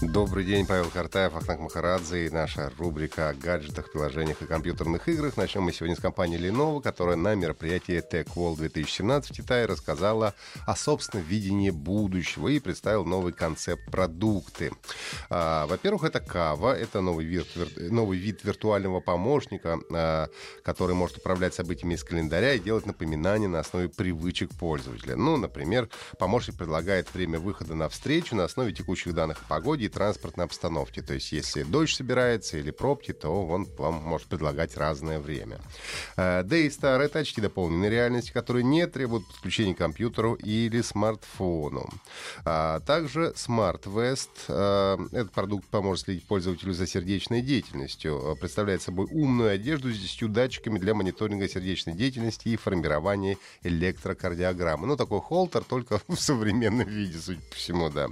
Добрый день, Павел Картаев, Ахтанг Махарадзе и наша рубрика о гаджетах, приложениях и компьютерных играх. Начнем мы сегодня с компании Lenovo, которая на мероприятии Tech World 2017 в Китае рассказала о собственном видении будущего и представила новый концепт продукты. А, во-первых, это Кава, это новый вид, новый вид виртуального помощника, а, который может управлять событиями из календаря и делать напоминания на основе привычек пользователя. Ну, например, помощник предлагает время выхода на встречу на основе текущих данных о погоде и транспортной обстановке. То есть, если дождь собирается или пробки, то он вам может предлагать разное время. Э, Daystar — это очки дополненной реальности, которые не требуют подключения к компьютеру или смартфону. А также Smart Vest. Э, этот продукт поможет следить пользователю за сердечной деятельностью. Э, представляет собой умную одежду с 10 датчиками для мониторинга сердечной деятельности и формирования электрокардиограммы. Ну, такой холтер, только в современном виде, судя по всему, да.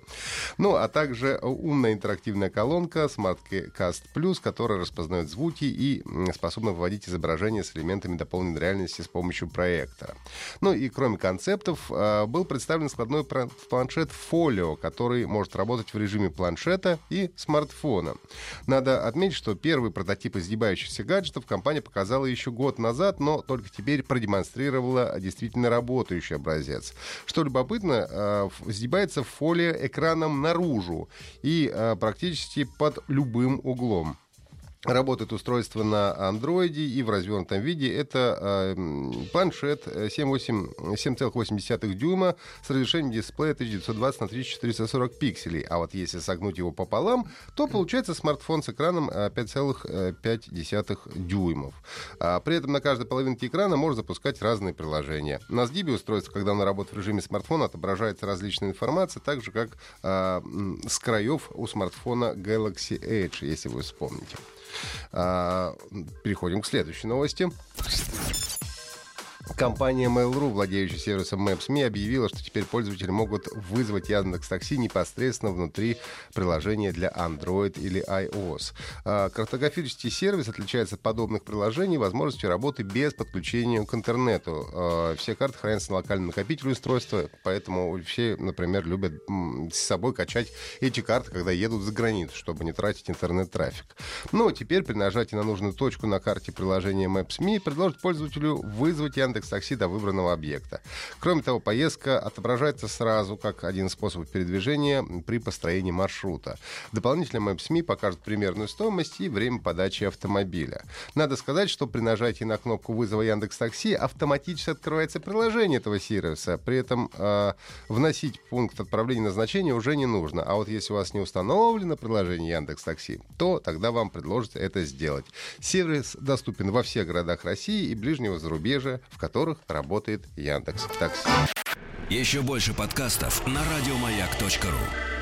Ну, а также умная интерактивная колонка SmartCast Plus, которая распознает звуки и способна выводить изображения с элементами дополненной реальности с помощью проектора. Ну и кроме концептов, а, был представлен складной планшет Folio, который может работать в режиме планшета и смартфона. Надо отметить, что первый прототип изгибающихся гаджетов компания показала еще год назад, но только теперь продемонстрировала действительно работающий образец. Что любопытно, а, сгибается фолия экраном наружу и э, практически под любым углом. Работает устройство на андроиде и в развернутом виде. Это э, планшет 7,8 дюйма с разрешением дисплея 1920 на 3440 пикселей. А вот если согнуть его пополам, то получается смартфон с экраном 5,5 дюймов. А при этом на каждой половинке экрана можно запускать разные приложения. На сгибе устройства, когда оно работает в режиме смартфона, отображается различная информация, так же как э, с краев у смартфона Galaxy Edge, если вы вспомните. А, переходим к следующей новости. Компания Mail.ru, владеющая сервисом Maps.me, объявила, что теперь пользователи могут вызвать Яндекс Такси непосредственно внутри приложения для Android или iOS. А, картографический сервис отличается от подобных приложений возможностью работы без подключения к интернету. А, все карты хранятся на локальном накопителе устройства, поэтому все, например, любят с собой качать эти карты, когда едут за границу, чтобы не тратить интернет-трафик. Но теперь при нажатии на нужную точку на карте приложения Maps.me предложит пользователю вызвать Яндекс Яндекс Такси до выбранного объекта. Кроме того, поездка отображается сразу как один способ передвижения при построении маршрута. Дополнительно Maps.me покажет примерную стоимость и время подачи автомобиля. Надо сказать, что при нажатии на кнопку вызова Яндекс Такси автоматически открывается приложение этого сервиса. При этом э, вносить пункт отправления назначения уже не нужно. А вот если у вас не установлено приложение Яндекс Такси, то тогда вам предложат это сделать. Сервис доступен во всех городах России и ближнего зарубежья, в которых работает Яндекс Такси. Еще больше подкастов на радиомаяк.ру